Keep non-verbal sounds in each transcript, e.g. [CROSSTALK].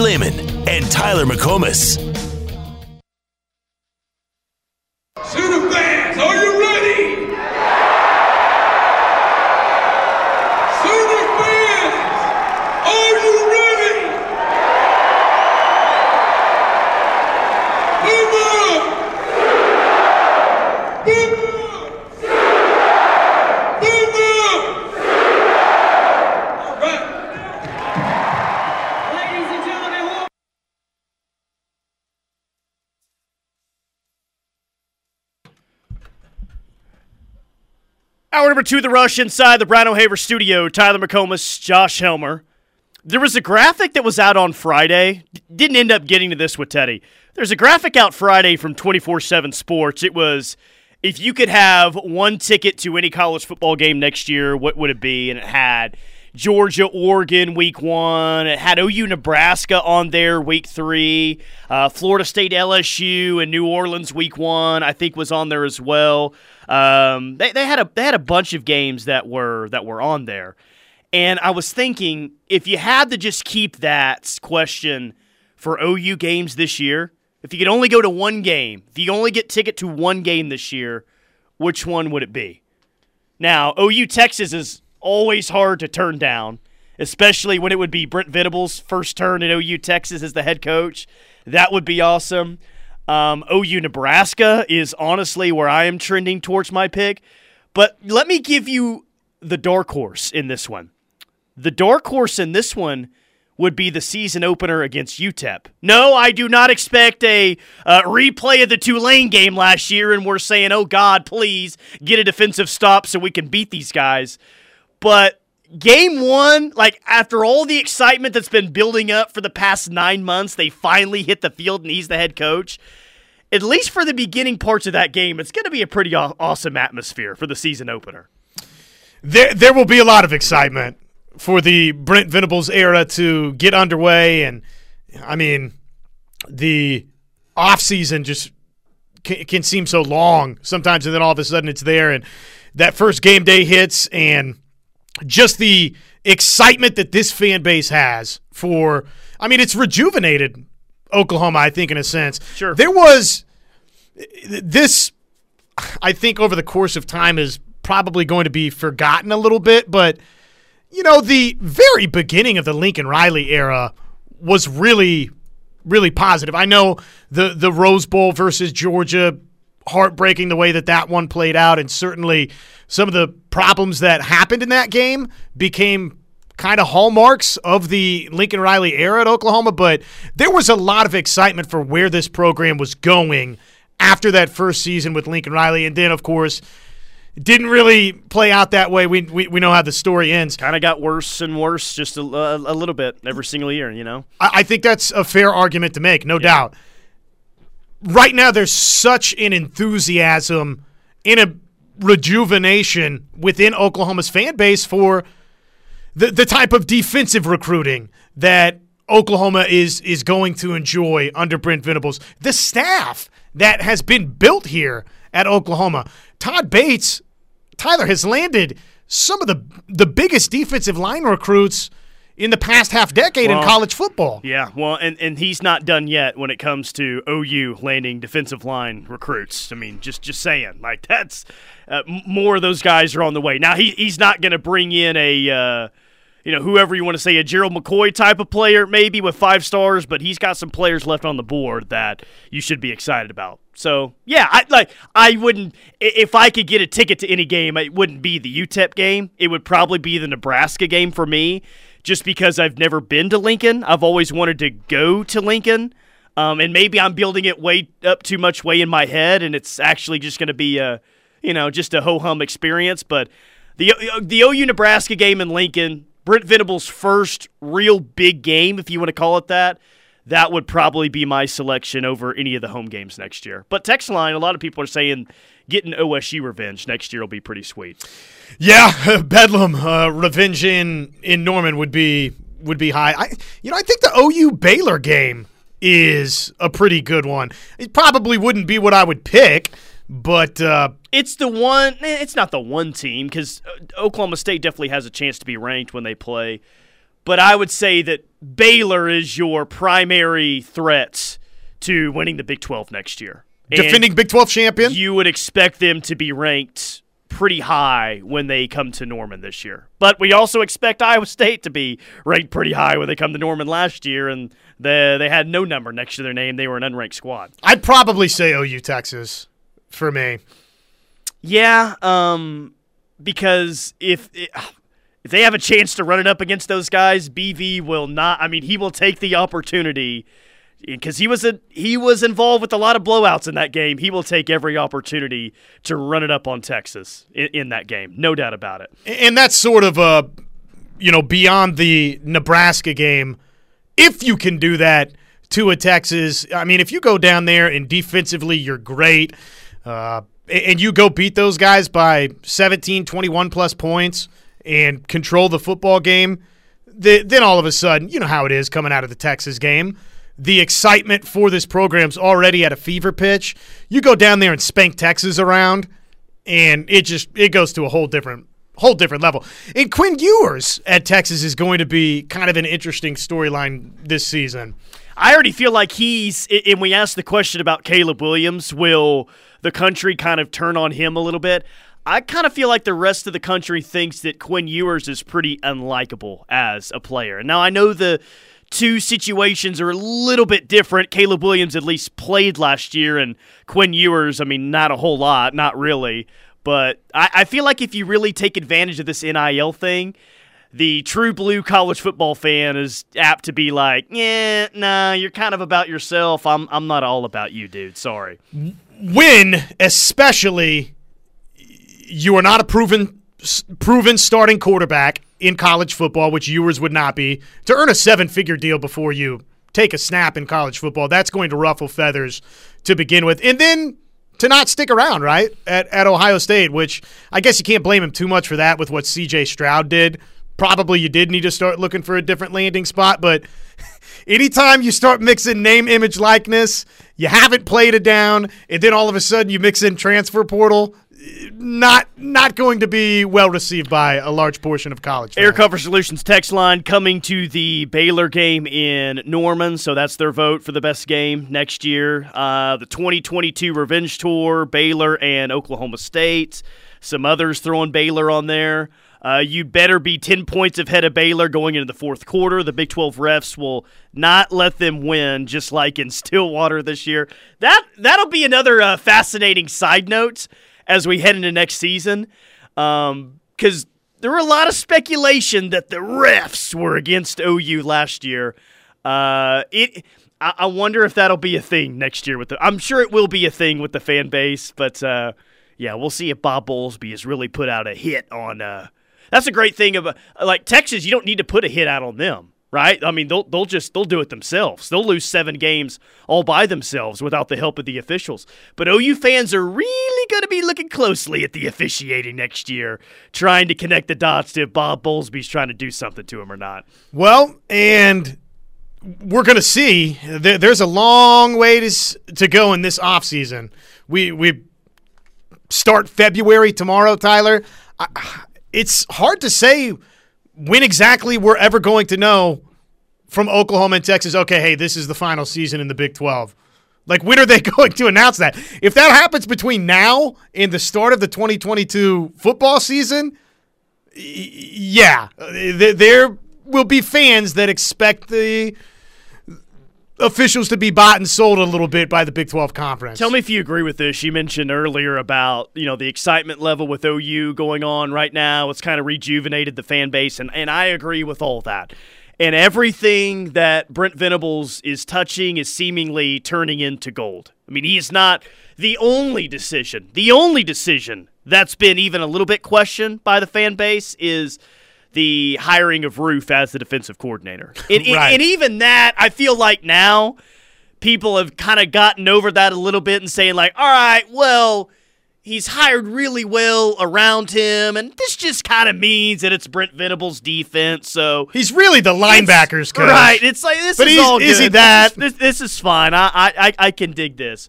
Lehman and Tyler McComas. Number two, The Rush inside the Brian O'Haver studio. Tyler McComas, Josh Helmer. There was a graphic that was out on Friday. D- didn't end up getting to this with Teddy. There's a graphic out Friday from 24 7 Sports. It was if you could have one ticket to any college football game next year, what would it be? And it had Georgia, Oregon, week one. It had OU, Nebraska on there, week three. Uh, Florida State, LSU, and New Orleans, week one. I think was on there as well. Um, they, they had a they had a bunch of games that were that were on there, and I was thinking if you had to just keep that question for OU games this year, if you could only go to one game, if you only get ticket to one game this year, which one would it be? Now, OU Texas is always hard to turn down, especially when it would be Brent Venables' first turn at OU Texas as the head coach. That would be awesome. Um, OU Nebraska is honestly where I am trending towards my pick. But let me give you the dark horse in this one. The dark horse in this one would be the season opener against UTEP. No, I do not expect a uh, replay of the Tulane game last year, and we're saying, oh God, please get a defensive stop so we can beat these guys. But game one, like after all the excitement that's been building up for the past nine months, they finally hit the field and he's the head coach. At least for the beginning parts of that game, it's going to be a pretty aw- awesome atmosphere for the season opener. there there will be a lot of excitement for the Brent Venables era to get underway and I mean the offseason just can, can seem so long sometimes and then all of a sudden it's there and that first game day hits and just the excitement that this fan base has for I mean it's rejuvenated Oklahoma I think in a sense. Sure. There was this I think over the course of time is probably going to be forgotten a little bit, but you know, the very beginning of the Lincoln Riley era was really, really positive. I know the the Rose Bowl versus Georgia, heartbreaking the way that that one played out, and certainly some of the problems that happened in that game became kind of hallmarks of the Lincoln Riley era at Oklahoma. But there was a lot of excitement for where this program was going after that first season with Lincoln Riley, and then of course didn't really play out that way. We, we, we know how the story ends. Kind of got worse and worse just a, a, a little bit every single year, you know? I, I think that's a fair argument to make, no doubt. Right now, there's such an enthusiasm in a rejuvenation within Oklahoma's fan base for the, the type of defensive recruiting that Oklahoma is is going to enjoy under Brent Venables. The staff that has been built here at Oklahoma. Todd Bates, Tyler has landed some of the the biggest defensive line recruits in the past half decade in college football. Yeah, well, and, and he's not done yet when it comes to OU landing defensive line recruits. I mean, just just saying, like that's uh, more of those guys are on the way. Now he he's not going to bring in a uh, you know whoever you want to say a Gerald McCoy type of player maybe with five stars, but he's got some players left on the board that you should be excited about. So yeah, I like I wouldn't if I could get a ticket to any game, it wouldn't be the UTEP game. It would probably be the Nebraska game for me, just because I've never been to Lincoln. I've always wanted to go to Lincoln. Um, and maybe I'm building it way up too much way in my head, and it's actually just going to be a, you know, just a ho hum experience. But the the OU Nebraska game in Lincoln, Brent Venables' first real big game, if you want to call it that, that would probably be my selection over any of the home games next year. But text line, a lot of people are saying getting OSU revenge next year will be pretty sweet. Yeah, [LAUGHS] Bedlam uh, revenge in in Norman would be would be high. I you know I think the OU Baylor game is a pretty good one. It probably wouldn't be what I would pick, but uh, It's the one. eh, It's not the one team because Oklahoma State definitely has a chance to be ranked when they play. but I would say that Baylor is your primary threat to winning the Big 12 next year. And Defending Big 12 champion. you would expect them to be ranked pretty high when they come to Norman this year. But we also expect Iowa State to be ranked pretty high when they come to Norman last year, and they, they had no number next to their name. They were an unranked squad. I'd probably say OU Texas for me. Yeah, um, because if if they have a chance to run it up against those guys, BV will not. I mean, he will take the opportunity because he was a he was involved with a lot of blowouts in that game. He will take every opportunity to run it up on Texas in, in that game, no doubt about it. And that's sort of a, you know, beyond the Nebraska game. If you can do that to a Texas, I mean, if you go down there and defensively you're great, uh, and you go beat those guys by 17, 21 plus points and control the football game, then all of a sudden, you know how it is coming out of the Texas game. The excitement for this program's already at a fever pitch. You go down there and spank Texas around, and it just it goes to a whole different whole different level. And Quinn Ewers at Texas is going to be kind of an interesting storyline this season. I already feel like he's. And we asked the question about Caleb Williams. Will the country kind of turn on him a little bit? I kind of feel like the rest of the country thinks that Quinn Ewers is pretty unlikable as a player. Now I know the two situations are a little bit different. Caleb Williams at least played last year, and Quinn Ewers, I mean, not a whole lot, not really. But I, I feel like if you really take advantage of this NIL thing, the true blue college football fan is apt to be like, yeah, nah, you're kind of about yourself. I'm, I'm not all about you, dude. Sorry. When, especially, you are not a proven proven starting quarterback in college football, which yours would not be, to earn a seven figure deal before you take a snap in college football, that's going to ruffle feathers to begin with. And then to not stick around, right, at, at Ohio State, which I guess you can't blame him too much for that with what CJ Stroud did. Probably you did need to start looking for a different landing spot, but [LAUGHS] anytime you start mixing name, image, likeness, you haven't played it down, and then all of a sudden you mix in transfer portal, not not going to be well received by a large portion of college. Air fans. Comfort Solutions text line coming to the Baylor game in Norman, so that's their vote for the best game next year. Uh, the 2022 Revenge Tour, Baylor and Oklahoma State. Some others throwing Baylor on there. Uh, you better be 10 points ahead of Baylor going into the fourth quarter. The Big 12 refs will not let them win, just like in Stillwater this year. That that'll be another uh, fascinating side note as we head into next season, because um, there were a lot of speculation that the refs were against OU last year. Uh, it. I, I wonder if that'll be a thing next year with the. I'm sure it will be a thing with the fan base, but uh, yeah, we'll see if Bob Bowlesby has really put out a hit on. Uh, that's a great thing of like Texas. You don't need to put a hit out on them right? I mean, they'll they'll just they'll do it themselves. They'll lose seven games all by themselves without the help of the officials. But OU fans are really going to be looking closely at the officiating next year, trying to connect the dots to if Bob Bowlesby's trying to do something to him or not. Well, and we're going to see. There's a long way to, to go in this offseason. We we start February tomorrow, Tyler. It's hard to say when exactly we're ever going to know from Oklahoma and Texas, okay, hey, this is the final season in the Big 12. Like, when are they [LAUGHS] going to announce that? If that happens between now and the start of the 2022 football season, yeah, uh, there will be fans that expect the officials to be bought and sold a little bit by the Big 12 conference. Tell me if you agree with this. You mentioned earlier about, you know, the excitement level with OU going on right now. It's kind of rejuvenated the fan base and and I agree with all that. And everything that Brent Venables is touching is seemingly turning into gold. I mean, he is not the only decision. The only decision that's been even a little bit questioned by the fan base is – the hiring of Roof as the defensive coordinator. [LAUGHS] And, right. and even that, I feel like now people have kind of gotten over that a little bit and saying, like, all right, well, he's hired really well around him, and this just kind of means that it's Brent Venables' defense. So he's really the linebackers coach, right? It's like this but is all good. Is he that? This, this, is fine. I, I I can dig this.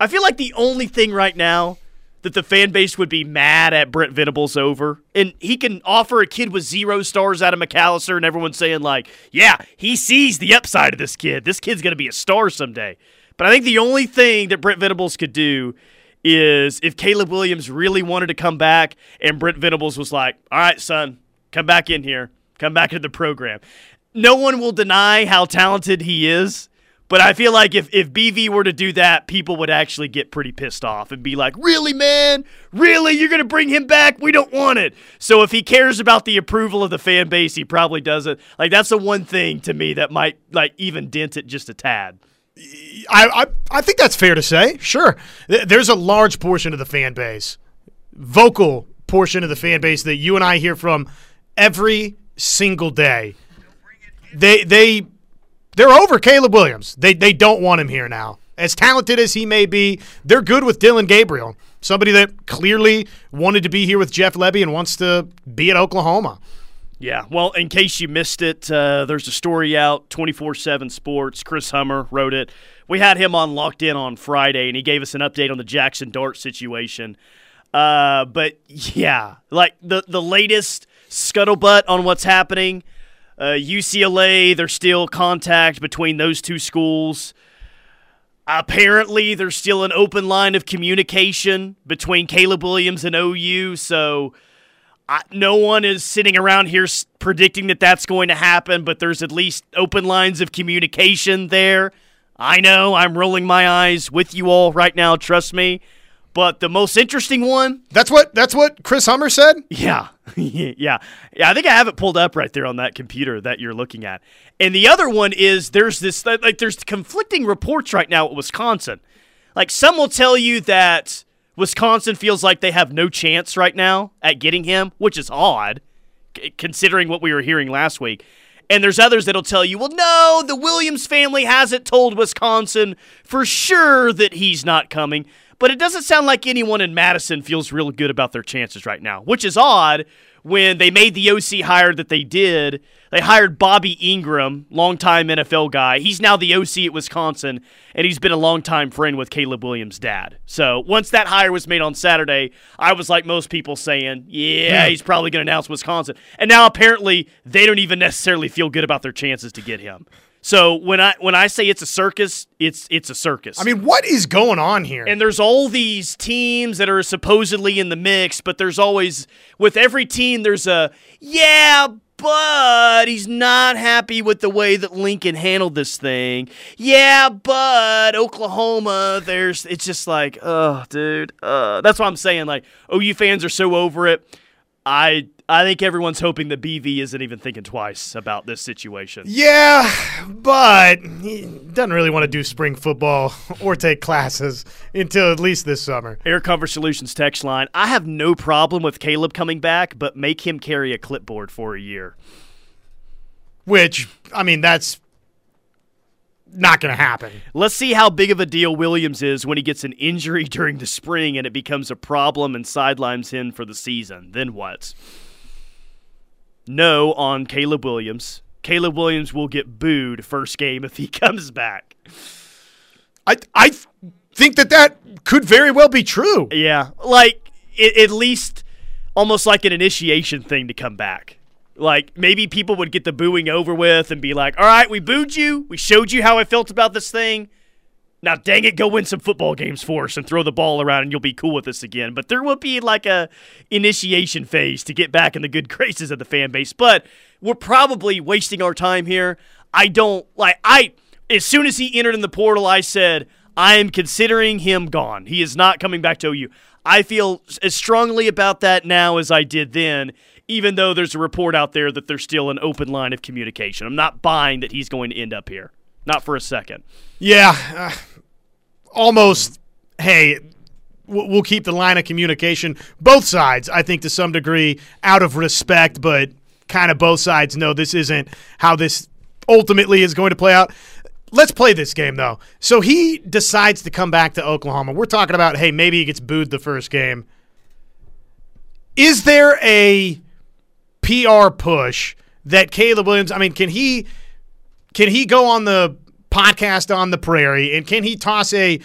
I feel like the only thing right now that the fan base would be mad at Brent Venables over. And he can offer a kid with zero stars out of McAlester, and everyone's saying, like, yeah, he sees the upside of this kid. This kid's going to be a star someday. But I think the only thing that Brent Venables could do is if Caleb Williams really wanted to come back and Brent Venables was like, all right, son, come back in here, come back into the program. No one will deny how talented he is. But I feel like if, if BV were to do that, people would actually get pretty pissed off and be like, really, man? Really? You're going to bring him back? We don't want it. So if he cares about the approval of the fan base, he probably doesn't. Like, that's the one thing to me that might, like, even dent it just a tad. I, I I think that's fair to say. Sure, there's a large portion of the fan base, vocal portion of the fan base that you and I hear from every single day. They they they're over Caleb Williams. They they don't want him here now. As talented as he may be, they're good with Dillon Gabriel, somebody that clearly wanted to be here with Jeff Lebby and wants to be at Oklahoma. Yeah, well, in case you missed it, uh, there's a story out, 24 7 Sports. Chris Hummer wrote it. We had him on Locked In on Friday, and he gave us an update on the Jackson Dart situation. Uh, but yeah, like the, the latest scuttlebutt on what's happening uh, UCLA, there's still contact between those two schools. Apparently, there's still an open line of communication between Caleb Williams and OU, so I, no one is sitting around here predicting that that's going to happen, but there's at least open lines of communication there. I know I'm rolling my eyes with you all right now, trust me. But the most interesting one. That's what that's what Chris Hummer said? Yeah. [LAUGHS] yeah. Yeah, I think I have it pulled up right there on that computer that you're looking at. And the other one is there's this like there's conflicting reports right now at Wisconsin. Like some will tell you that Wisconsin feels like they have no chance right now at getting him, which is odd considering what we were hearing last week. And there's others that'll tell you, well, no, the Williams family hasn't told Wisconsin for sure that he's not coming. But it doesn't sound like anyone in Madison feels real good about their chances right now, which is odd when they made the OC hire that they did. They hired Bobby Engram, longtime NFL guy. He's now the OC at Wisconsin, and he's been a longtime friend with Caleb Williams' dad. So once that hire was made on Saturday, I was like most people saying, yeah, hmm. he's probably going to announce Wisconsin. And now apparently they don't even necessarily feel good about their chances to get him. So when I when I say it's a circus, it's it's a circus. I mean, what is going on here? And there's all these teams that are supposedly in the mix, but there's always with every team there's a yeah, but he's not happy with the way that Lincoln handled this thing. Yeah, but Oklahoma, there's it's just like, oh, dude. Uh, that's why I'm saying like OU fans are so over it. I I think everyone's hoping that BV isn't even thinking twice about this situation. Yeah, but he doesn't really want to do spring football [LAUGHS] or take classes until at least this summer. Air Comfort Solutions text line I have no problem with Caleb coming back, but make him carry a clipboard for a year. Which, I mean, that's not going to happen. Let's see how big of a deal Williams is when he gets an injury [LAUGHS] during the spring and it becomes a problem and sidelines him for the season. Then what? No on Caleb Williams. Caleb Williams will get booed first game if he [LAUGHS] comes back. I I think that that could very well be true. Yeah, like it, at least almost like an initiation thing to come back. Like maybe people would get the booing over with and be like, "All right, we booed you. We showed you how I felt about this thing. Now, dang it, go win some football games for us and throw the ball around, and you'll be cool with us again." But there will be like a initiation phase to get back in the good [LAUGHS] graces of the fan base. But we're probably wasting our time here. I don't like. I as soon as he entered in the portal, I said I am considering him gone. He is not coming back to OU. I feel as strongly about that now as I did then even though there's a report out there that there's still an open line of communication. I'm not buying that he's going to end up here. Not for a second. Yeah. Uh, almost, hey, we'll keep the line of communication. Both sides, I think, to some degree, out of respect, but kind of both sides know this isn't how this ultimately is going to play out. Let's play this game, though. So he decides to come back to Oklahoma. We're talking about, hey, maybe he gets booed the first game. Is there a PR push that Caleb Williams, I mean, can he can he go on the podcast on the prairie and can he toss a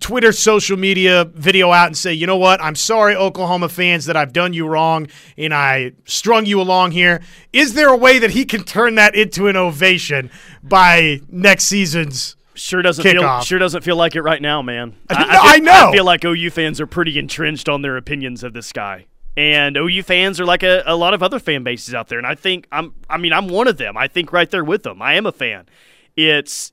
Twitter, social media video out and say, you know what? I'm sorry, Oklahoma fans, that I've done you wrong and I strung you along here. Is there a way that he can turn that into an ovation by next season's? Sure doesn't feel sure doesn't feel like it right now, man. No, feel, I know. I feel like OU fans are pretty entrenched on their opinions of this guy, and OU fans are like a, a lot of other fan bases out there. And I think I'm I mean I'm one of them. I think right there with them. I am a fan. It's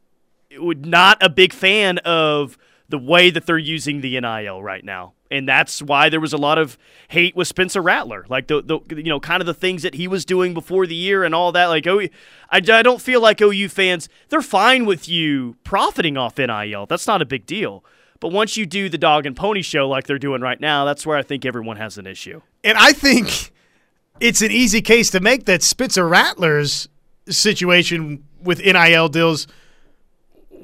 not a big fan of the way that they're using the NIL right now. And that's why there was a lot of hate with Spencer Rattler, like the, the you know kind of the things that he was doing before the year and all that. Like oh, I, I don't feel like OU fans they're fine with you profiting off NIL. That's not a big deal. But once you do the dog and pony show like they're doing right now, that's where I think everyone has an issue. And I think it's an easy case to make that Spencer Rattler's situation with NIL deals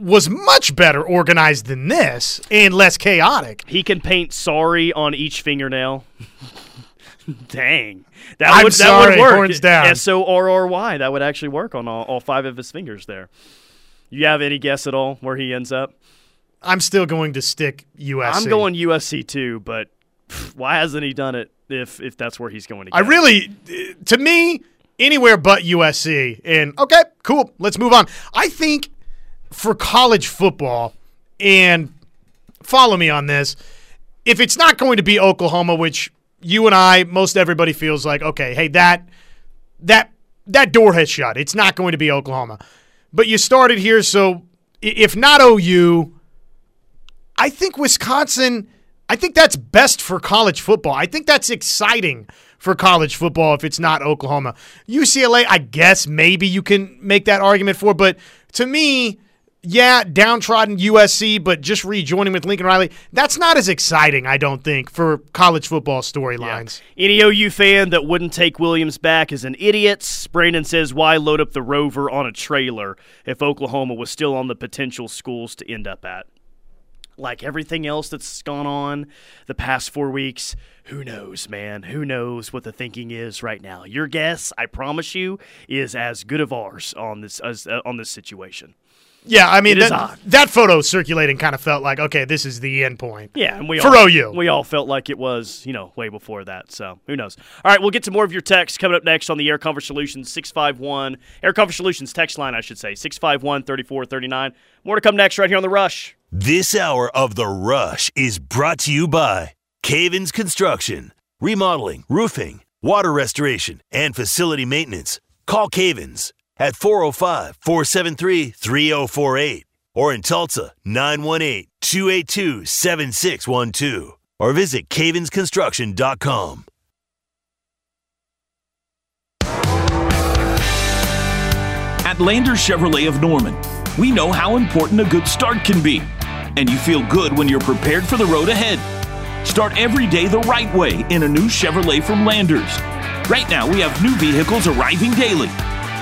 was much better organized than this and less chaotic. He can paint sorry on each fingernail. [LAUGHS] Dang. That I'm would sorry, that would work. horns down. S O R R Y. That would actually work on all, all five of his fingers there. You have any guess at all where he ends up? I'm still going to stick USC. I'm going USC too, but why hasn't he done it if if that's where he's going to go? I really, to me, anywhere but USC. And okay, cool. Let's move on. I think for college football, and follow me on this, if it's not going to be Oklahoma, which you and I, most everybody feels like, okay, hey, that that that door has shut. It's not going to be Oklahoma. But you started here, so if not OU, I think Wisconsin, I think that's best for college football. I think that's exciting for college football if it's not Oklahoma. UCLA, I guess maybe you can make that argument for, but to me, yeah, downtrodden USC, but just rejoining with Lincoln Riley, that's not as exciting, I don't think, for college football storylines. Any OU fan that wouldn't take Williams back is an idiot. Brandon says, why load up the rover on a trailer if Oklahoma was still on the potential schools to end up at? Like everything else that's gone on the past four weeks, who knows, man? Who knows what the thinking is right now? Your guess, I promise you, is as good of ours on this as, uh, on this situation. Yeah, I mean, that, that photo circulating kind of felt like, okay, this is the end point. Yeah, and we For all, OU. we all felt like it was, you know, way before that. So who knows? All right, we'll get to more of your texts coming up next on the Air Comfort Solutions six five one Air Comfort Solutions text line, I should say six five one thirty four thirty nine. More to come next right here on the Rush. This hour of The Rush is brought to you by Cavens Construction, remodeling, roofing, water restoration, and facility maintenance. Call Cavens at 405 473 3048 or in Tulsa 918 282 7612 or visit cavensconstruction.com. At Lander Chevrolet of Norman, we know how important a good start can be, and you feel good when you're prepared for the road ahead. Start every day the right way in a new Chevrolet from Landers. Right now, we have new vehicles arriving daily.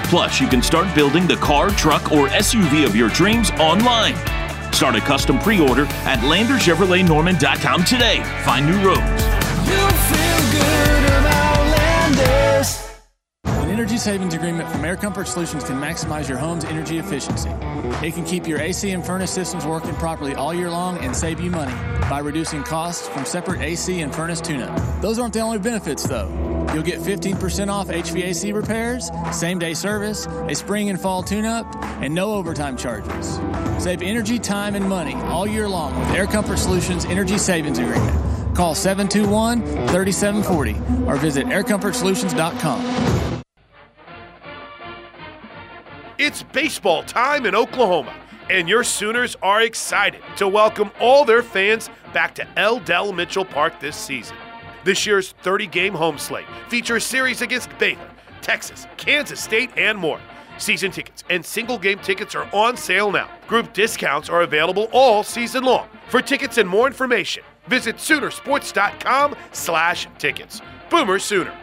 Plus, you can start building the car, truck, or SUV of your dreams online. Start a custom pre order at LanderChevroletNorman.com today. Find new roads. Energy savings agreement from Air Comfort Solutions can maximize your home's energy efficiency. It can keep your AC and furnace systems working properly all year long and save you money by reducing costs from separate AC and furnace tune-up. Those aren't the only benefits though. You'll get 15% off HVAC repairs, same-day service, a spring and fall tune-up, and no overtime charges. Save energy, time, and money all year long with Air Comfort Solutions Energy Savings Agreement. Call 721-3740 or visit aircomfortsolutions.com. It's baseball time in Oklahoma, and your Sooners are excited to welcome all their fans back to L. Dale Mitchell Park this season. This year's 30 game home slate features series against Baylor, Texas, Kansas State, and more. Season tickets and single game tickets are on sale now. Group discounts are available all season long. For tickets and more information, visit Soonersports.com slash tickets. Boomer Sooner.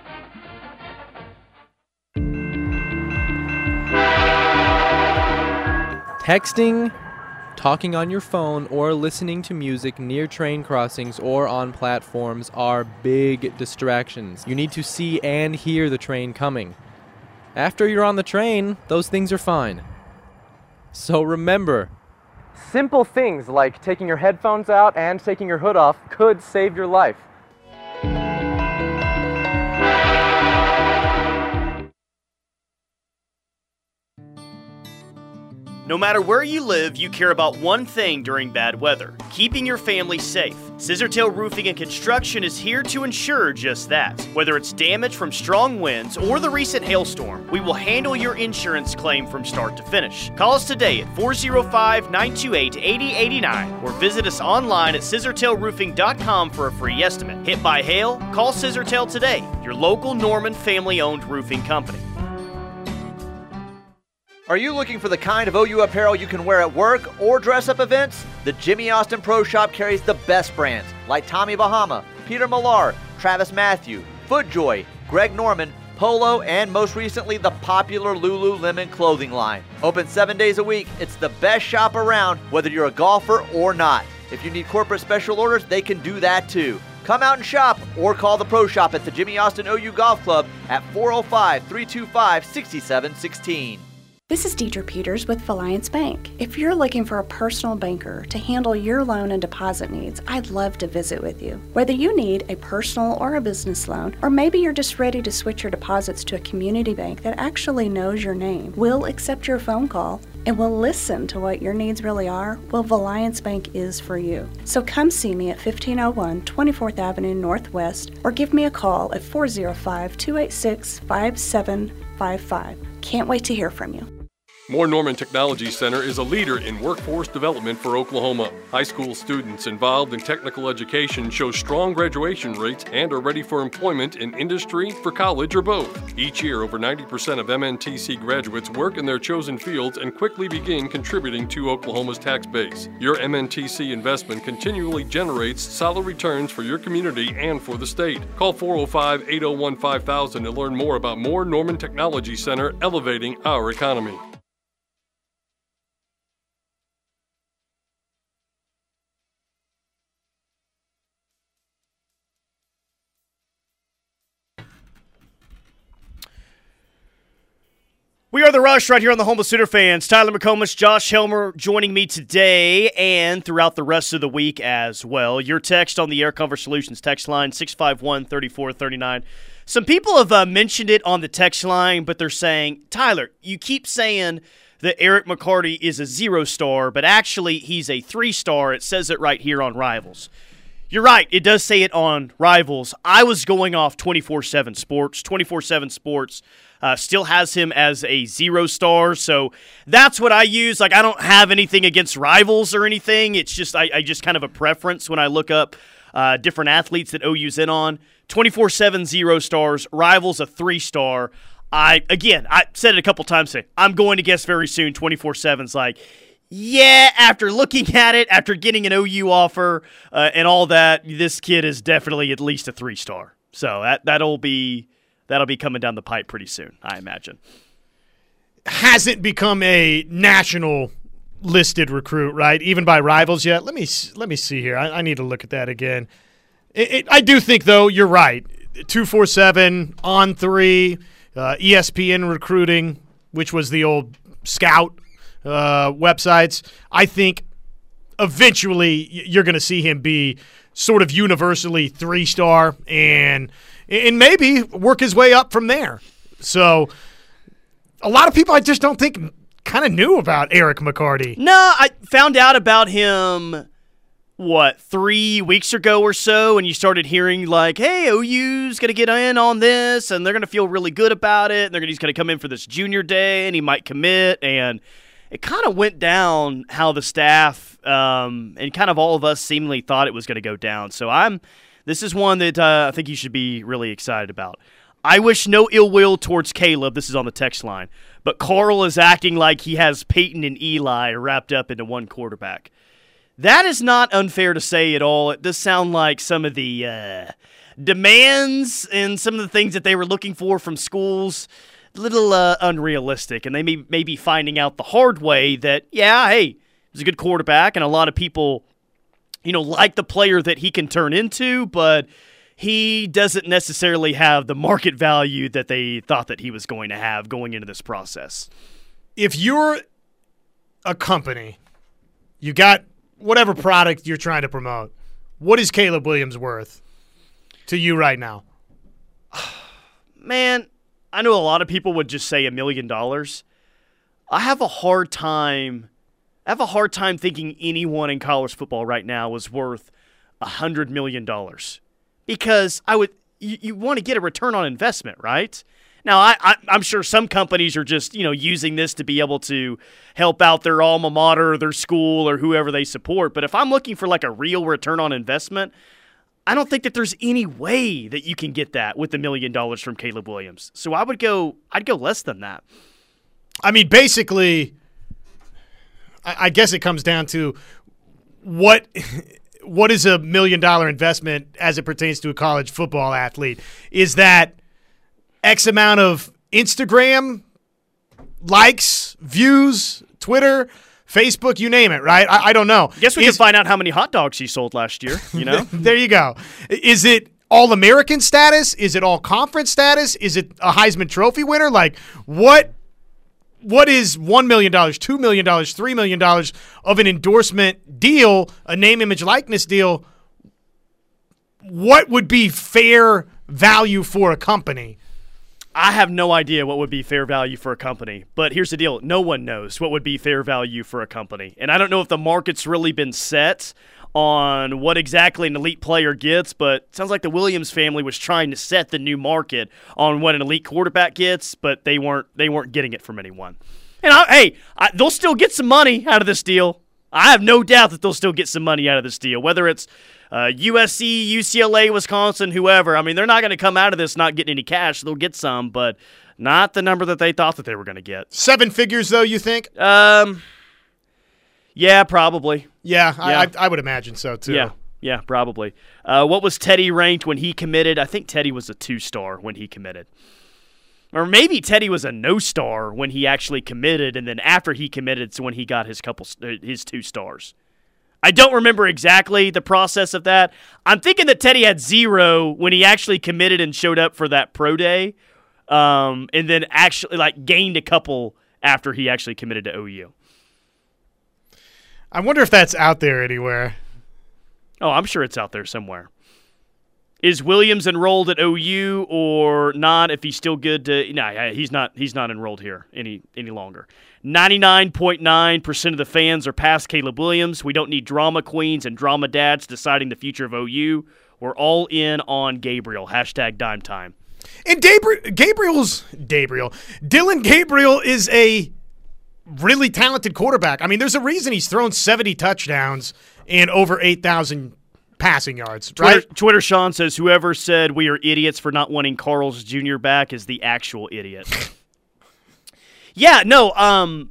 Texting, talking on your phone, or listening to music near train crossings or on platforms are big distractions. You need to see and hear the train coming. After you're on the train, those things are fine. So remember, Simple things like taking your headphones out and taking your hood off could save your life. No matter where you live, you care about one thing during bad weather keeping your family safe. Scissortail Roofing and Construction is here to ensure just that. Whether it's damage from strong winds or the recent hailstorm, we will handle your insurance claim from start to finish. Call us today at 405 928 8089 or visit us online at scissortailroofing.com for a free estimate. Hit by hail? Call Scissortail today, your local Norman family owned roofing company. Are you looking for the kind of OU apparel you can wear at work or dress up events? The Jimmy Austin Pro Shop carries the best brands like Tommy Bahama, Peter Millar, Travis Mathew, FootJoy, Greg Norman, Polo, and most recently the popular Lululemon clothing line. Open seven days a week, it's the best shop around, whether you're a golfer or not. If you need corporate special orders, they can do that too. Come out and shop or call the Pro Shop at the Jimmy Austin OU Golf Club at 405 325 6716. This is Deidre Peters with Alliance Bank. If you're looking for a personal banker to handle your loan and deposit needs, I'd love to visit with you. Whether you need a personal or a business loan, or maybe you're just ready to switch your deposits to a community bank that actually knows your name, we'll accept your phone call and we'll listen to what your needs really are, well, Valliance Bank is for you. So come see me at 1501 24th Avenue Northwest or give me a call at 405 286 5755. Can't wait to hear from you. Moore Norman Technology Center is a leader in workforce development for Oklahoma. High school students involved in technical education show strong graduation rates and are ready for employment in industry, for college, or both. Each year, over 90% of MNTC graduates work in their chosen fields and quickly begin contributing to Oklahoma's tax base. Your MNTC investment continually generates solid returns for your community and for the state. Call 405 801 5000 to learn more about Moore Norman Technology Center elevating our economy. We are the Rush right here on the home of Sooner fans. Tyler McComas, Josh Helmer joining me today and throughout the rest of the week as well. Your text on the Air Comfort Solutions text line 651 3439. Some people have uh, mentioned it on the text line, but they're saying, Tyler, you keep saying that Eric McCarty is a zero star, but actually he's a three star. It says it right here on Rivals. You're right. It does say it on Rivals. I was going off 24 7 Sports. 24 7 Sports uh, still has him as a zero star. So that's what I use. Like, I don't have anything against Rivals or anything. It's just, I, I just kind of a preference when I look up uh, different athletes that OU's in on. 24 7 zero stars. Rivals a three star. I, again, I said it a couple times today. I'm going to guess very soon 24 7's like, yeah, after looking at it, after getting an OU offer uh, and all that, this kid is definitely at least a three star. So that that'll be that'll be coming down the pipe pretty soon, I imagine. Hasn't become a national listed recruit, right? Even by rivals yet. Let me let me see here. I, I need to look at that again. It, it, I do think though you're right. Two four seven on three, uh, ESPN recruiting, which was the old scout uh, websites. I think eventually you're going to see him be sort of universally three star and and maybe work his way up from there. So a lot of people I just don't think kind of knew about Eric McCarty. No, I found out about him what three weeks ago or so, and you started hearing like, "Hey, OU's gonna get in on this, and they're gonna feel really good about it, and they're gonna, he's gonna come in for this junior day, and he might commit." And it kind of went down how the staff um, and kind of all of us seemingly thought it was going to go down. So I'm this is one that uh, I think you should be really excited about. I wish no ill will towards Caleb. This is on the text line, but Carl is acting like he has Peyton and Eli wrapped up into one quarterback. That is not unfair to say at all. It does sound like some of the uh, demands and some of the things that they were looking for from schools little uh, unrealistic, and they may, may be finding out the hard way that yeah, hey, he's a good quarterback, and a lot of people, you know, like the player that he can turn into, but he doesn't necessarily have the market value that they thought that he was going to have going into this process. If you're a company You got whatever product you're trying to promote. What is Caleb Williams worth to you right now? [SIGHS] Man, I know a lot of people would just say a million dollars. I have a hard time. I have a hard time thinking anyone in college football right now is worth a hundred million dollars because I would. You, you want to get a return on investment, right? Now, I, I, I'm sure some companies are just you know using this to be able to help out their alma mater, their school, or whoever they support. But if I'm looking for like a real return on investment, I don't think that there's any way that you can get that with a million dollars from Caleb Williams. So I would go, I'd go less than that. I mean, basically, I, guess it comes down to what [LAUGHS] what is a million dollar investment as it pertains to a college football athlete? Is that X amount of Instagram likes, views, Twitter, Facebook, you name it, right? I, I don't know. Guess we Is- can find out how many hot dogs he sold last year. You know, [LAUGHS] there you go. Is it all American status? Is it all conference status? Is it a Heisman Trophy winner? Like what? What is one million dollars, two million dollars, three million dollars of an endorsement deal, a name, image, likeness deal? What would be fair value for a company? I have no idea what would be fair value for a company. But here's the deal: no one knows what would be fair value for a company, and I don't know if the market's really been set on what exactly an elite player gets. But sounds like the Williams family was trying to set the new market on what an elite quarterback gets, but they weren't they weren't getting it from anyone. And I, hey, I, they'll still get some money out of this deal. I have no doubt that they'll still get some money out of this deal, whether it's uh, USC, UCLA, Wisconsin, whoever. I mean, they're not going to come out of this not getting any cash. They'll get some, but not the number that they thought that they were going to get. Seven figures, though. You think? Um, yeah, probably. Yeah, Yeah. I, I, I would imagine so too. Yeah, yeah, probably. Uh, what was Teddy ranked when he committed? I think Teddy was a two star when he committed. Or maybe Teddy was a no star when he actually committed, and then after he committed, so when he got his couple, uh, his two stars. I don't remember exactly the process of that. I'm thinking that Teddy had zero when he actually committed and showed up for that pro day, um, and then actually like gained a couple after he actually committed to OU. I wonder if that's out there anywhere. Oh, I'm sure it's out there somewhere. Is Williams enrolled at OU or not? If he's still good to no, he's not. He's not enrolled here any any longer. Ninety nine point nine percent of the fans are past Caleb Williams. We don't need drama queens and drama dads deciding the future of OU. We're all in on Gabriel. Hashtag dime time. And Gabriel's Gabriel. Dillon Gabriel is a really talented quarterback. I mean, there's a reason he's thrown 70 touchdowns and over 8,000 passing yards, Twitter, right? Twitter Sean says whoever said we are idiots for not wanting Carl's Jr. back is the actual idiot. [LAUGHS] yeah, no, um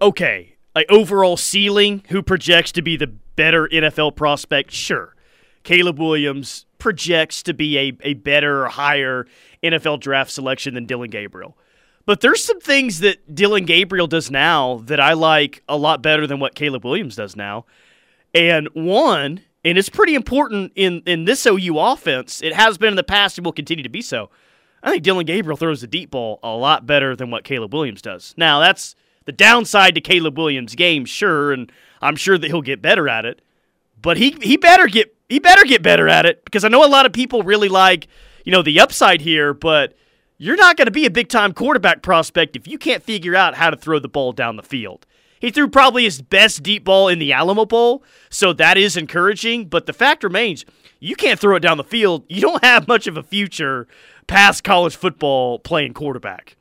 okay. Like overall ceiling, who projects to be the better NFL prospect? Sure. Caleb Williams projects to be a, a better or higher NFL draft selection than Dillon Gabriel. But there's some things that Dillon Gabriel does now that I like a lot better than what Caleb Williams does now. And one, and it's pretty important in, in this OU offense, it has been in the past and will continue to be so. I think Dillon Gabriel throws the deep ball a lot better than what Caleb Williams does. Now, that's the downside to Caleb Williams' game, sure, and I'm sure that he'll get better at it. But he he better get he better get better at it because I know a lot of people really like, you know, the upside here, but you're not going to be a big time quarterback prospect if you can't figure out how to throw the ball down the field. He threw probably his best deep ball in the Alamo Bowl, so that is encouraging. But the fact remains, you can't throw it down the field. You don't have much of a future past college football playing quarterback.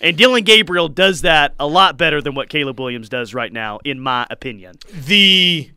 And Dillon Gabriel does that a lot better than what Caleb Williams does right now, in my opinion. The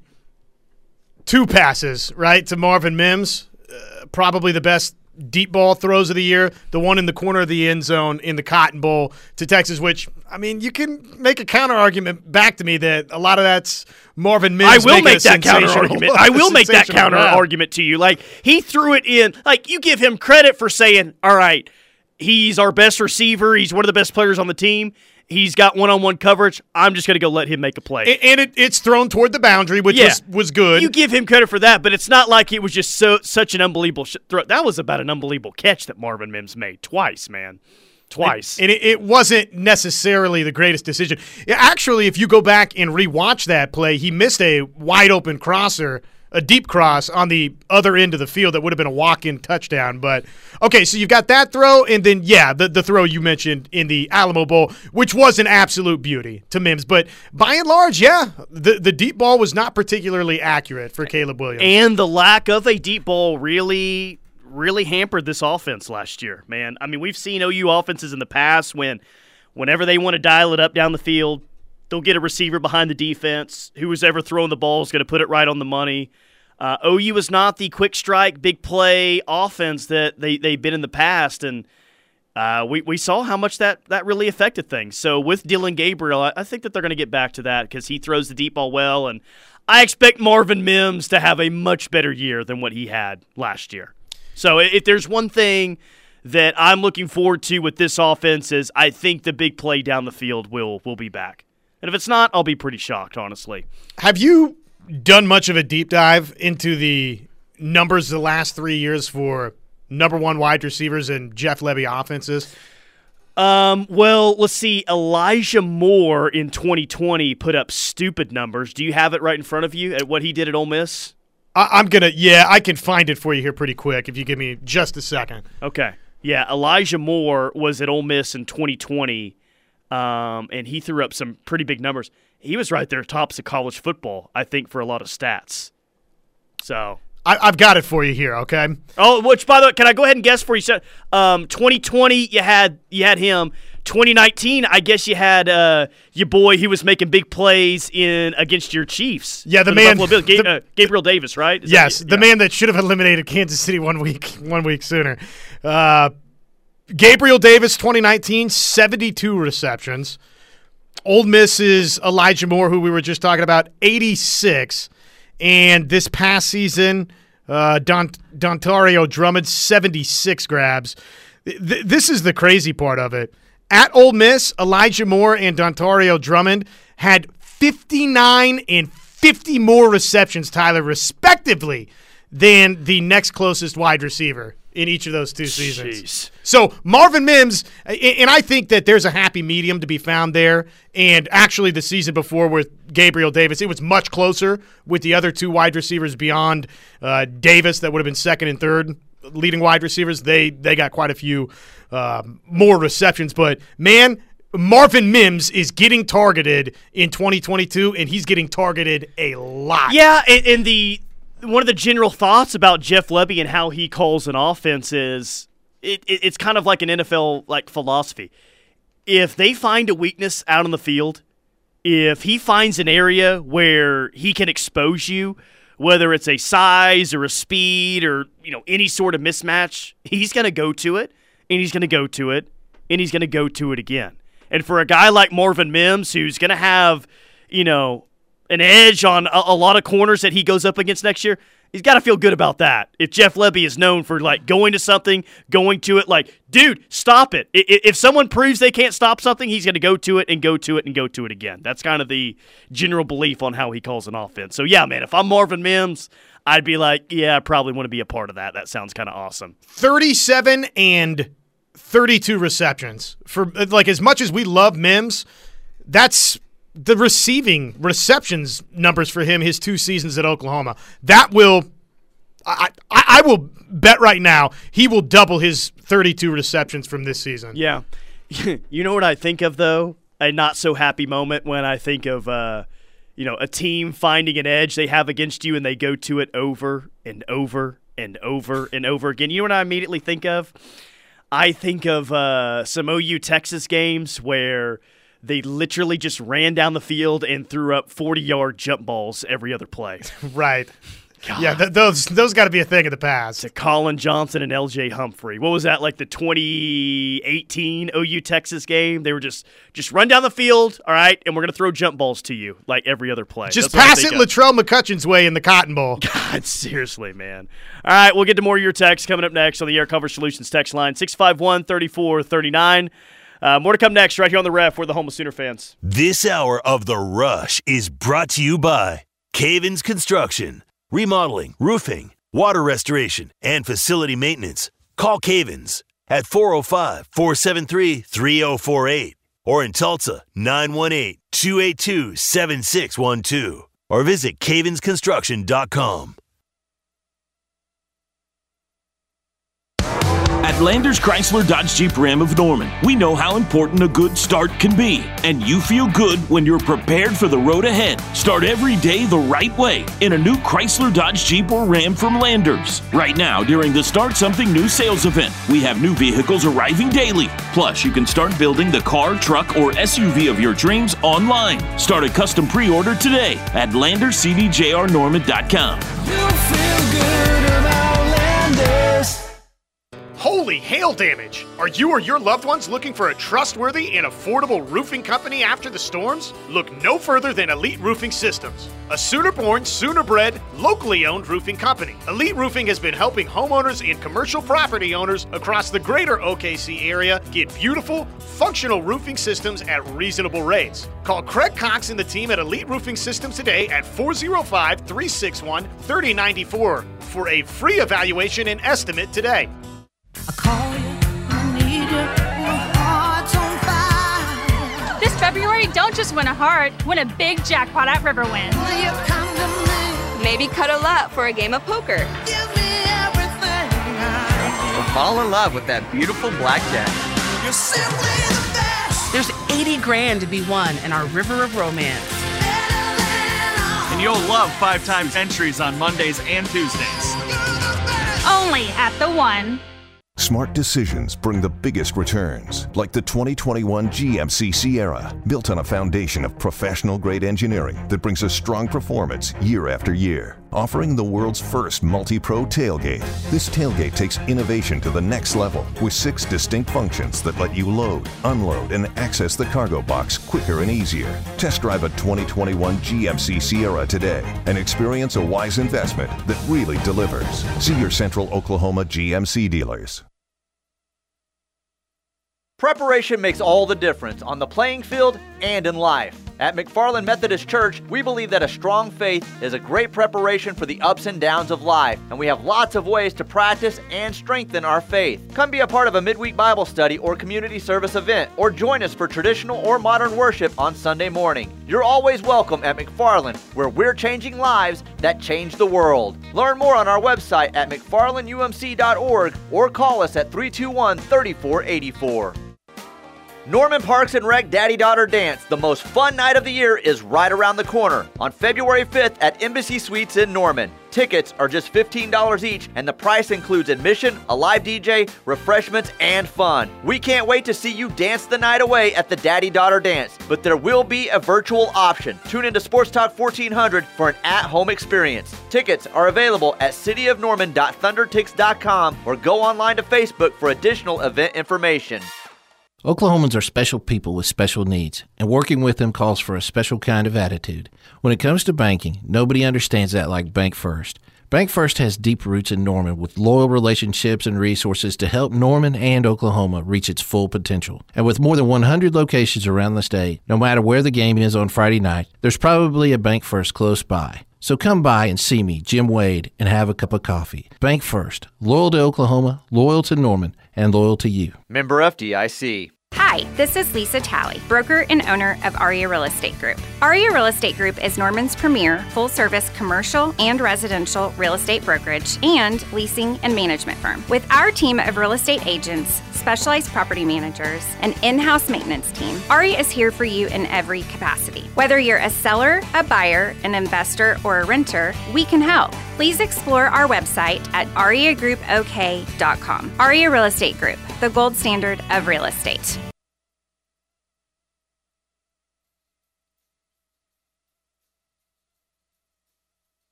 two passes, right, to Marvin Mims, uh, probably the best deep ball throws of the year. The one in the corner of the end zone in the Cotton Bowl to Texas, which, I mean, you can make a counter argument back to me that a lot of that's Marvin Mims. I will make a that counter argument. [LAUGHS] I will make that counter argument to you. Like he threw it in. Like you give him credit for saying, "All right, he's our best receiver. He's one of the best players on the team. He's got one-on-one coverage. I'm just going to go let him make a play." A- And it, it's thrown toward the boundary, which Yeah. was, was good. You give him credit for that, but it's not like it was just so such an unbelievable sh- throw. That was about an unbelievable catch that Marvin Mims made twice, man. twice. And, and it, it wasn't necessarily the greatest decision. Actually, if you go back and rewatch that play, he missed a wide open crosser, a deep cross on the other end of the field that would have been a walk in touchdown. But okay, so you've got that throw, and then, yeah, the, the throw you mentioned in the Alamo Bowl, which was an absolute beauty to Mims. But by and large, yeah, the, the deep ball was not particularly accurate for Caleb Williams. And the lack of a deep ball really, really hampered this offense last year, man. I mean, we've seen OU offenses in the past when, whenever they want to dial it up down the field, they'll get a receiver behind the defense. Who was ever throwing the ball is going to put it right on the money. Uh, OU is not the quick strike, big play offense that they, they've been in the past. And uh, we, we saw how much that, that really affected things. So with Dillon Gabriel, I, I think that they're going to get back to that because he throws the deep ball well. And I expect Marvin Mims to have a much better year than what he had last year. So if there's one thing that I'm looking forward to with this offense is I think the big play down the field will will be back. And if it's not, I'll be pretty shocked, honestly. Have you done much of a deep dive into the numbers the last three years for number one wide receivers and Jeff Lebby offenses? Um, well, let's see. Elijah Moore in 2020 put up stupid numbers. Do you have it right in front of you at what he did at Ole Miss? I- am gonna, yeah, I can find it for you here pretty quick if you give me just a second. Okay. Yeah, Elijah Moore was at Ole Miss in 2020, um, and he threw up some pretty big numbers. He was right there tops of college football, I think, for a lot of stats. So I, have got it for you here. Okay. Oh, which by the way, can I go ahead and guess for you? So, um, 2020, you had you had him. 2019, I guess you had uh, your boy. He was making big plays in against your Chiefs. Yeah, the man, Bills, Ga- [LAUGHS] the- uh, Gabriel Davis, right? Is yes, that- the yeah. man that should have eliminated Kansas City one week [LAUGHS] one week sooner. Uh, Gabriel Davis, 2019, 72 receptions. Ole Miss's Elijah Moore, who we were just talking about, 86. And this past season, uh, Don, Dontario Drummond, 76 grabs. Th- this is the crazy part of it. At Old Miss, Elijah Moore and Dontario Drummond had 59 and 50 more receptions, Tyler, respectively, than the next closest wide receiver in each of those two seasons. Jeez. So Marvin Mims, and I think that there's a happy medium to be found there. And actually, the season before with Gabriel Davis, it was much closer with the other two wide receivers beyond uh, Davis that would have been second and third leading wide receivers. They they got quite a few um, more receptions, but man. Marvin Mims is getting targeted in 2022, and he's getting targeted a lot. Yeah, and, and the one of the general thoughts about Jeff Lebby and how he calls an offense is it, it, it's kind of like an NFL like philosophy. If they find a weakness out on the field, if he finds an area where he can expose you, whether it's a size or a speed or you know any sort of mismatch, he's going to go to it, and he's going to go to it, and he's going to go to it again. And for a guy like Marvin Mims, who's going to have, you know, an edge on a, a lot of corners that he goes up against next year, he's got to feel good about that. If Jeff Lebby is known for like going to something, going to it, like, dude, stop it. If someone proves they can't stop something, he's going to go to it and go to it and go to it again. That's kind of the general belief on how he calls an offense. So yeah, man, if I'm Marvin Mims, I'd be like, yeah, I probably want to be a part of that. That sounds kind of awesome. 37 and 32 receptions. For like as much as we love Mims, that's the receiving receptions numbers for him his two seasons at Oklahoma. That will I, I, I will bet right now he will double his 32 receptions from this season. Yeah. [LAUGHS] you know what I think of though? A not so happy moment when I think of uh you know, a team finding an edge they have against you and they go to it over and over and over and over again. You know what I immediately think of? I think of uh, some OU Texas games where they literally just ran down the field and threw up 40 yard jump balls every other play. [LAUGHS] Right. Yeah, th- those those got to be a thing of the past. to Collin Johnson and LJ Humphrey. What was that like the 2018 OU Texas game? They were just just run down the field, all right, and we're gonna throw jump balls to you like every other play. Just That's pass it. Latrell McCutcheon's way in the Cotton Bowl. [LAUGHS] God, seriously, man. All right, we'll get to more of your texts coming up next on the Air Comfort Solutions text line 651 3439. Uh, more to come next right here on the ref. We're the home of Sooner fans. This hour of The Rush is brought to you by Cavens Construction. Remodeling, roofing, water restoration, and facility maintenance. Call Cavens at 405 473 3048 or in Tulsa 918 282 7612 or visit cavensconstruction.com. At Landers Chrysler Dodge Jeep Ram of Norman, we know how important a good start can be, and you feel good when you're prepared for the road ahead. Start every day the right way in a new Chrysler Dodge Jeep or Ram from Landers. Right now, during the Start Something New sales event, we have new vehicles arriving daily. Plus, you can start building the car, truck, or SUV of your dreams online. Start a custom pre order today at LandersCDJRNorman.com. Holy hail damage! Are you or your loved ones looking for a trustworthy and affordable roofing company after the storms? Look no further than Elite Roofing Systems, a sooner born, sooner bred, locally owned roofing company. Elite Roofing has been helping homeowners and commercial property owners across the greater OKC area get beautiful, functional roofing systems at reasonable rates. Call Craig Cox and the team at Elite Roofing Systems today at 405 361 3094 for a free evaluation and estimate today. This February, don't just win a heart, win a big jackpot at Riverwind. Maybe cuddle up for a game of poker. Or fall in love with that beautiful blackjack. There's 80 grand to be won in our River of Romance. And you'll love five times entries on Mondays and Tuesdays. Only at the one. Smart decisions bring the biggest returns, like the 2021 GMC Sierra, built on a foundation of professional grade engineering that brings a strong performance year after year. Offering the world's first multi pro tailgate, this tailgate takes innovation to the next level with six distinct functions that let you load, unload, and access the cargo box quicker and easier. Test drive a 2021 GMC Sierra today and experience a wise investment that really delivers. See your Central Oklahoma GMC dealers. Preparation makes all the difference on the playing field and in life. At McFarlin Methodist Church, we believe that a strong faith is a great preparation for the ups and downs of life, and we have lots of ways to practice and strengthen our faith. Come be a part of a midweek Bible study or community service event, or join us for traditional or modern worship on Sunday morning. You're always welcome at McFarlin, where we're changing lives that change the world. Learn more on our website at mcfarlinumc.org or call us at 321 3484. Norman Parks and Rec Daddy Daughter Dance, the most fun night of the year, is right around the corner on February 5th at Embassy Suites in Norman. Tickets are just $15 each, and the price includes admission, a live DJ, refreshments, and fun. We can't wait to see you dance the night away at the Daddy Daughter Dance, but there will be a virtual option. Tune into Sports Talk 1400 for an at home experience. Tickets are available at cityofnorman.thundertix.com or go online to Facebook for additional event information. Oklahomans are special people with special needs, and working with them calls for a special kind of attitude. When it comes to banking, nobody understands that like Bank First. Bank First has deep roots in Norman with loyal relationships and resources to help Norman and Oklahoma reach its full potential. And with more than 100 locations around the state, no matter where the game is on Friday night, there's probably a Bank First close by. So come by and see me, Jim Wade, and have a cup of coffee. Bank First, loyal to Oklahoma, loyal to Norman, and loyal to you. Member FDIC. Hi, this is Lisa Talley, broker and owner of Aria Real Estate Group. Aria Real Estate Group is Norman's premier full service commercial and residential real estate brokerage and leasing and management firm. With our team of real estate agents, specialized property managers, and in house maintenance team, Aria is here for you in every capacity. Whether you're a seller, a buyer, an investor, or a renter, we can help. Please explore our website at ariagroupok.com. Aria Real Estate Group, the gold standard of real estate.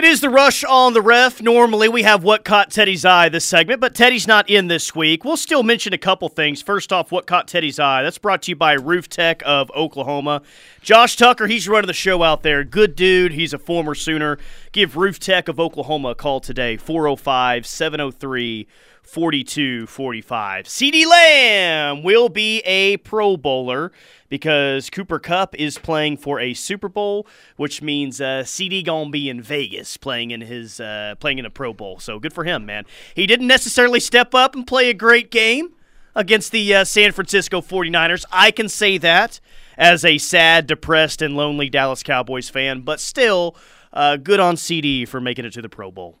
It is the rush on the ref. Normally, we have what caught Teddy's eye this segment, but Teddy's not in this week. We'll still mention a couple things. First off, what caught Teddy's eye. That's brought to you by Roof Tech of Oklahoma. Josh Tucker, he's running the show out there. Good dude. He's a former Sooner. Give Roof Tech of Oklahoma a call today, 405 703 42 45. CeeDee Lamb will be a Pro Bowler because Cooper Kupp is playing for a Super Bowl, which means uh, CeeDee gonna be in Vegas playing in his uh, playing in a Pro Bowl. So good for him, man. He didn't necessarily step up and play a great game against the uh, San Francisco 49ers. I can say that as a sad, depressed, and lonely Dallas Cowboys fan, but still uh, good on CeeDee for making it to the Pro Bowl.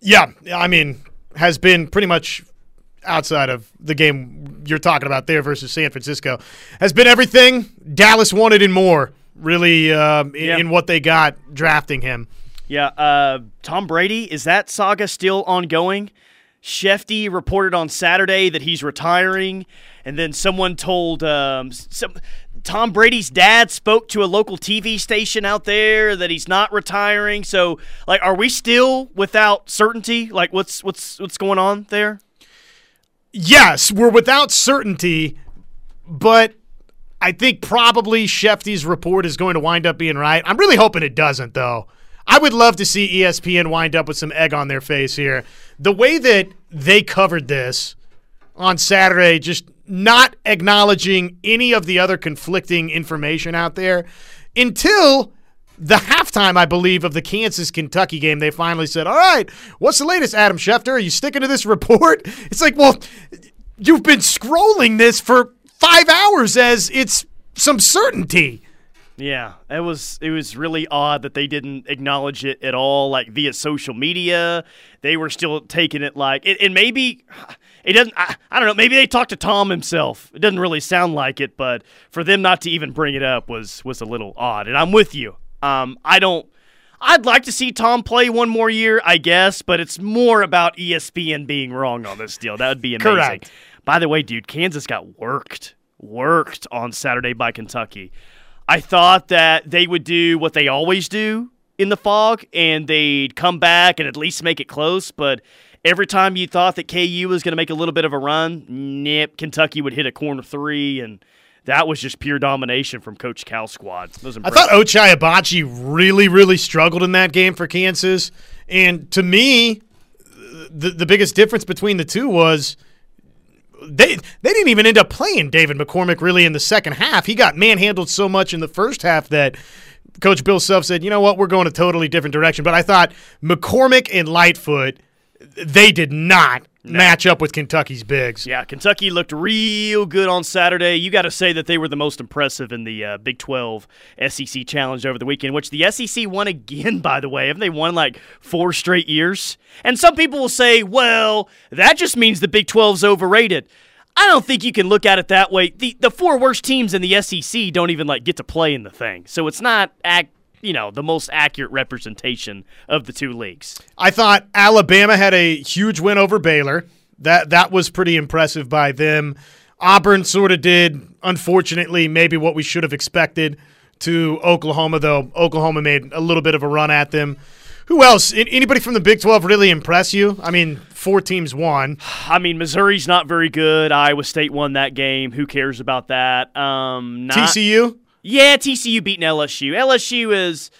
Yeah, I mean, has been pretty much outside of the game you're talking about there versus San Francisco, has been everything Dallas wanted and more, really, um, in, Yeah. in what they got drafting him. Yeah, uh, Tom Brady, is that saga still ongoing? Schefty reported on Saturday that he's retiring, and then someone told um, some Tom Brady's dad spoke to a local TV station out there that he's not retiring. So, like, are we still without certainty? Like, what's what's what's going on there? Yes, we're without certainty, but I think probably Schefty's report is going to wind up being right. I'm really hoping it doesn't, though. I would love to see ESPN wind up with some egg on their face here. The way that they covered this on Saturday, just not acknowledging any of the other conflicting information out there until the halftime, I believe, of the Kansas Kentucky game, they finally said, All right, what's the latest, Adam Schefter? Are you sticking to this [LAUGHS] report? It's like, well, you've been scrolling this for five hours as it's some certainty. Yeah, it was it was really odd that they didn't acknowledge it at all, like via social media. They were still taking it like, and maybe it doesn't. I, I don't know. Maybe they talked to Tom himself. It doesn't really sound like it, but for them not to even bring it up was was a little odd. And I'm with you. Um, I don't. I'd like to see Tom play one more year, I guess, but it's more about ESPN being wrong on this deal. That would be amazing. Correct. By the way, dude, Kansas got worked, worked on Saturday by Kentucky. I thought that they would do what they always do in the Phog and they'd come back and at least make it close, but every time you thought that KU was going to make a little bit of a run, nip, Kentucky would hit a corner three and that was just pure domination from Coach Cal squad. I thought. Ochai Agbaji really, really struggled in that game for Kansas. And to me, the, the biggest difference between the two was they they didn't even end up playing David McCormick really in the second half. He got manhandled so much in the first half that Coach Bill Self said, "You know what? We're going a totally different direction." But I thought McCormick and Lightfoot they did not match up with Kentucky's bigs. Yeah, Kentucky looked real good on Saturday. You got to say that they were the most impressive in the uh, Big 12 SEC Challenge over the weekend, which the SEC won again, [LAUGHS] by the way. Haven't they won like four straight years? And some people will say, well, that just means the Big 12's overrated. I don't think you can look at it that way. The the four worst teams in the SEC don't even like get to play in the thing. So it's not act, you know, the most accurate representation of the two leagues. I thought Alabama had a huge win over Baylor. That that was pretty impressive by them. Auburn sort of did, unfortunately, maybe what we should have expected to Oklahoma, though Oklahoma made a little bit of a run at them. Who else? Anybody from the Big 12 really impress you? I mean, four teams won. [SIGHS] I mean, Missouri's not very good. Iowa State won that game. Who cares about that? Um, not- TCU? Yeah, TCU beating LSU. LSU is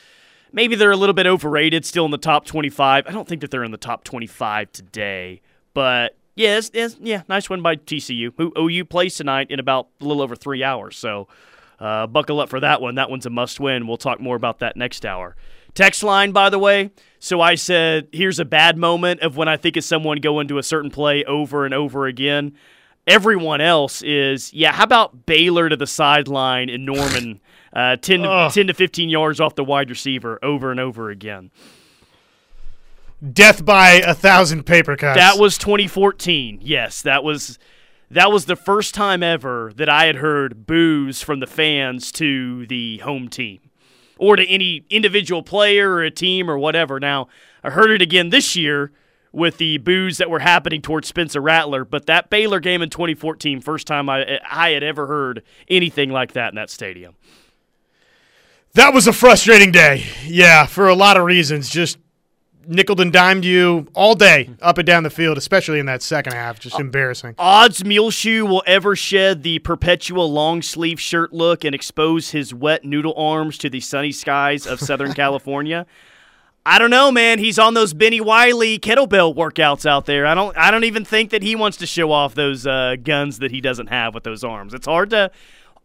maybe they're a little bit overrated, still in the top 25. I don't think that they're in the top 25 today, but yes yeah, nice win by TCU. Who OU plays tonight in about a little over three hours, so uh, buckle up for that one. That one's a must win. We'll talk more about that next hour. Text line, by the way. So I said, here's a bad moment of when I think of someone going to a certain play over and over again. Everyone else is, yeah, how about Baylor to the sideline in Norman, uh, 10, to, 10 to 15 yards off the wide receiver over and over again? Death by a thousand paper cuts. That was 2014. Yes, that was that was the first time ever that I had heard boos from the fans to the home team or to any individual player or a team or whatever. Now, I heard it again this year with the boos that were happening towards Spencer Rattler, but that Baylor game in 2014, first time I I had ever heard anything like that in that stadium. That was a frustrating day. Yeah, for a lot of reasons. Just nickel and dimed you all day up and down the field, especially in that second half. Just uh, embarrassing. Odds Muleshoe will ever shed the perpetual long sleeve shirt look and expose his wet noodle arms to the sunny skies of Southern [LAUGHS] California. I don't know, man. He's on those Benny Wiley kettlebell workouts out there. I don't. I don't even think that he wants to show off those uh, guns that he doesn't have with those arms. It's hard to.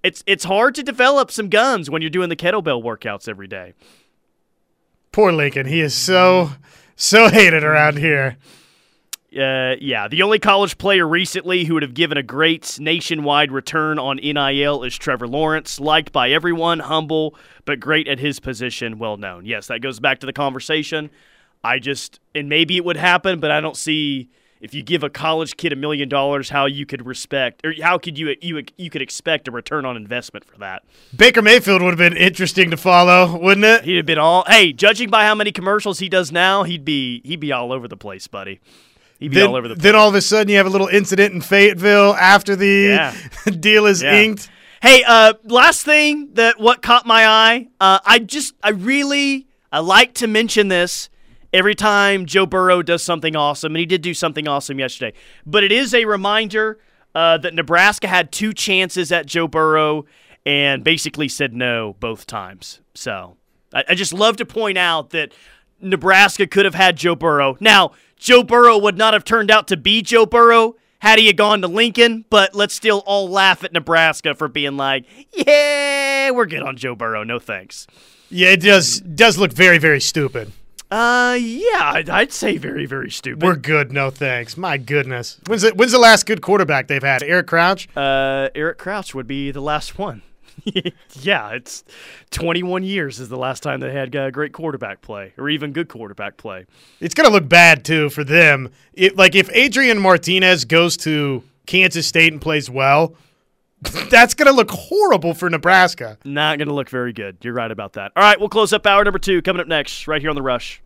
It's it's hard to develop some guns when you're doing the kettlebell workouts every day. Poor Lincoln. He is so so hated around here. Uh, yeah, the only college player recently who would have given a great nationwide return on NIL is Trevor Lawrence, liked by everyone, humble, but great at his position, well known. Yes, that goes back to the conversation. I just, and maybe it would happen, but I don't see if you give a college kid a million dollars how you could respect or how could you you you could expect a return on investment for that. Baker Mayfield would have been interesting to follow, wouldn't it? He'd have been all hey, judging by how many commercials he does now, he'd be he'd be all over the place, buddy. He'd be then, all over the place. then all of a sudden you have a little incident in Fayetteville after the Yeah. [LAUGHS] deal is Yeah. inked. Hey, uh, last thing that what caught my eye, uh, I just I really I like to mention this every time Joe Burrow does something awesome, and he did do something awesome yesterday. But it is a reminder uh, that Nebraska had two chances at Joe Burrow and basically said no both times. So I, I just love to point out that Nebraska could have had Joe Burrow. Now, Joe Burrow would not have turned out to be Joe Burrow had he gone to Lincoln, but let's still all laugh at Nebraska for being like, yeah, we're good on Joe Burrow. No thanks. Yeah, it does does look very very stupid. Uh, yeah, I'd, I'd say very, very stupid. We're good, no thanks. My goodness. When's the, when's the last good quarterback they've had? Eric Crouch? Uh, Eric Crouch would be the last one. [LAUGHS] yeah, it's 21 years is the last time they had uh, great quarterback play or even good quarterback play. It's going to look bad too for them. It, like if Adrian Martinez goes to Kansas State and plays well, [LAUGHS] that's going to look horrible for Nebraska. Not going to look very good. You're right about that. All right, we'll close up hour number two coming up next, right here on The Rush.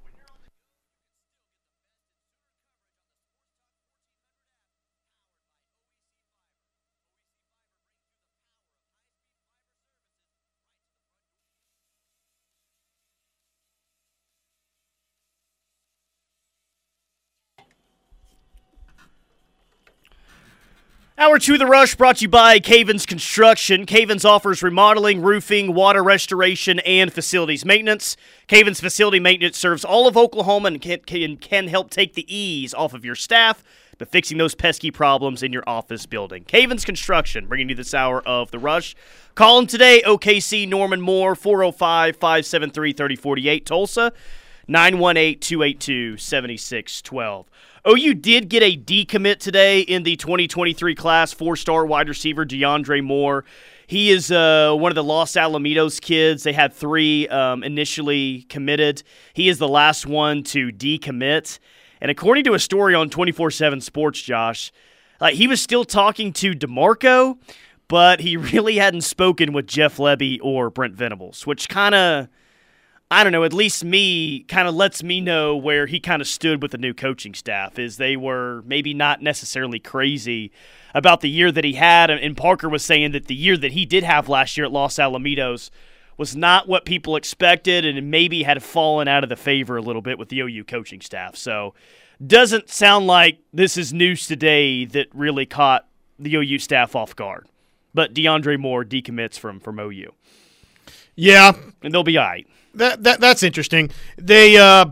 Hour two of the rush brought to you by Cavens Construction. Cavens offers remodeling, roofing, water restoration, and facilities maintenance. Cavens Facility Maintenance serves all of Oklahoma and can, can, can help take the ease off of your staff by fixing those pesky problems in your office building. Cavens Construction, bringing you this hour of the rush. Call them today, OKC Norman Moore, 405 573 3048, Tulsa, 918 282 7612. OU did get a decommit today in the 2023 class, four star wide receiver DeAndre Moore. He is uh, one of the Los Alamitos kids. They had three um, initially committed. He is the last one to decommit. And according to a story on 24 7 Sports, Josh, uh, he was still talking to DeMarco, but he [LAUGHS] really hadn't spoken with Jeff Lebby or Brent Venables, which kind of. I don't know, at least me kind of lets me know where he kind of stood with the new coaching staff is they were maybe not necessarily crazy about the year that he had and Parker was saying that the year that he did have last year at Los Alamitos was not what people expected and maybe had fallen out of the favor a little bit with the OU coaching staff. So doesn't sound like this is news today that really caught the OU staff off guard. But DeAndre Moore decommits from from OU. Yeah, and they'll be all right. That, that that's interesting. They uh,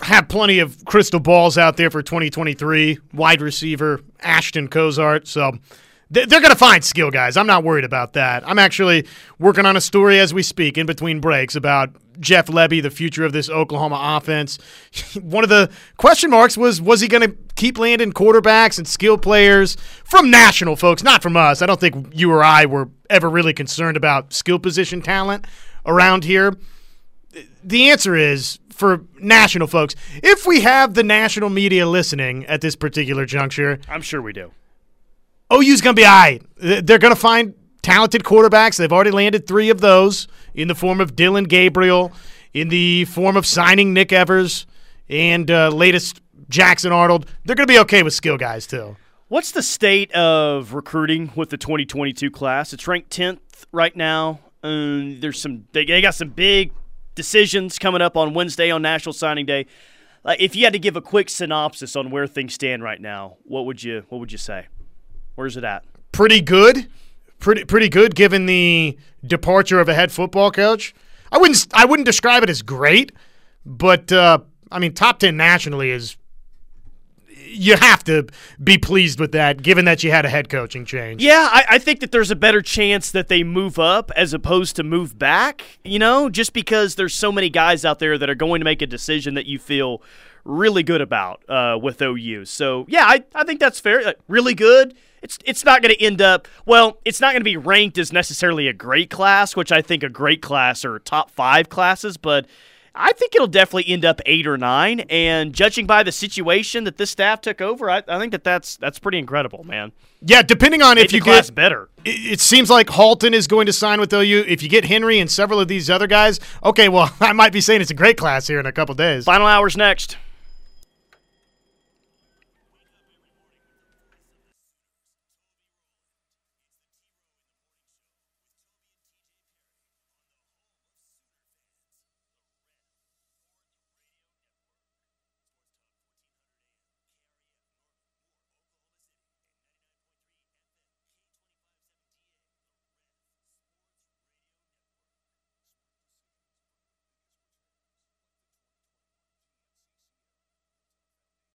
have plenty of crystal balls out there for 2023. Wide receiver Ashton Cozart, so they- they're going to find skill guys. I'm not worried about that. I'm actually working on a story as we speak in between breaks about Jeff Lebby, the future of this Oklahoma offense. [LAUGHS] One of the question marks was was he going to keep landing quarterbacks and skill players from national folks, not from us. I don't think you or I were ever really concerned about skill position talent around here the answer is for national folks. If we have the national media listening at this particular juncture, I'm sure we do. OU's going to be all right. They're going to find talented quarterbacks. They've already landed three of those in the form of Dillon Gabriel, in the form of signing Nick Evers, and uh, latest Jackson Arnold. They're going to be okay with skill guys, too. What's the state of recruiting with the 2022 class? It's ranked 10th right now. Um, there's some they, they got some big decisions coming up on Wednesday on National Signing Day. If you had to give a quick synopsis on where things stand right now, what would you what would you say? Where's it at? Pretty good. Pretty pretty good given the departure of a head football coach. I wouldn't I wouldn't describe it as great, But uh, I mean, top ten nationally is you have to be pleased with that, given that you had a head coaching change. Yeah, I, I, think that there's a better chance that they move up as opposed to move back, you know, just because there's so many guys out there that are going to make a decision that you feel really good about uh, with OU. So, yeah, I, I think that's fair. Uh, really good. It's, it's not going to end up, well, it's not going to be ranked as necessarily a great class, which I think a great class or top five classes, but I think it'll definitely end up eight or nine. And judging by the situation that this staff took over, I, I think that that's that's pretty incredible, man. Yeah, depending on Made if you get better. It, it seems like Halton is going to sign with OU. If you get Henry and several of these other guys, okay, well, [LAUGHS] I might be saying it's a great class here in a couple days. Final hours next.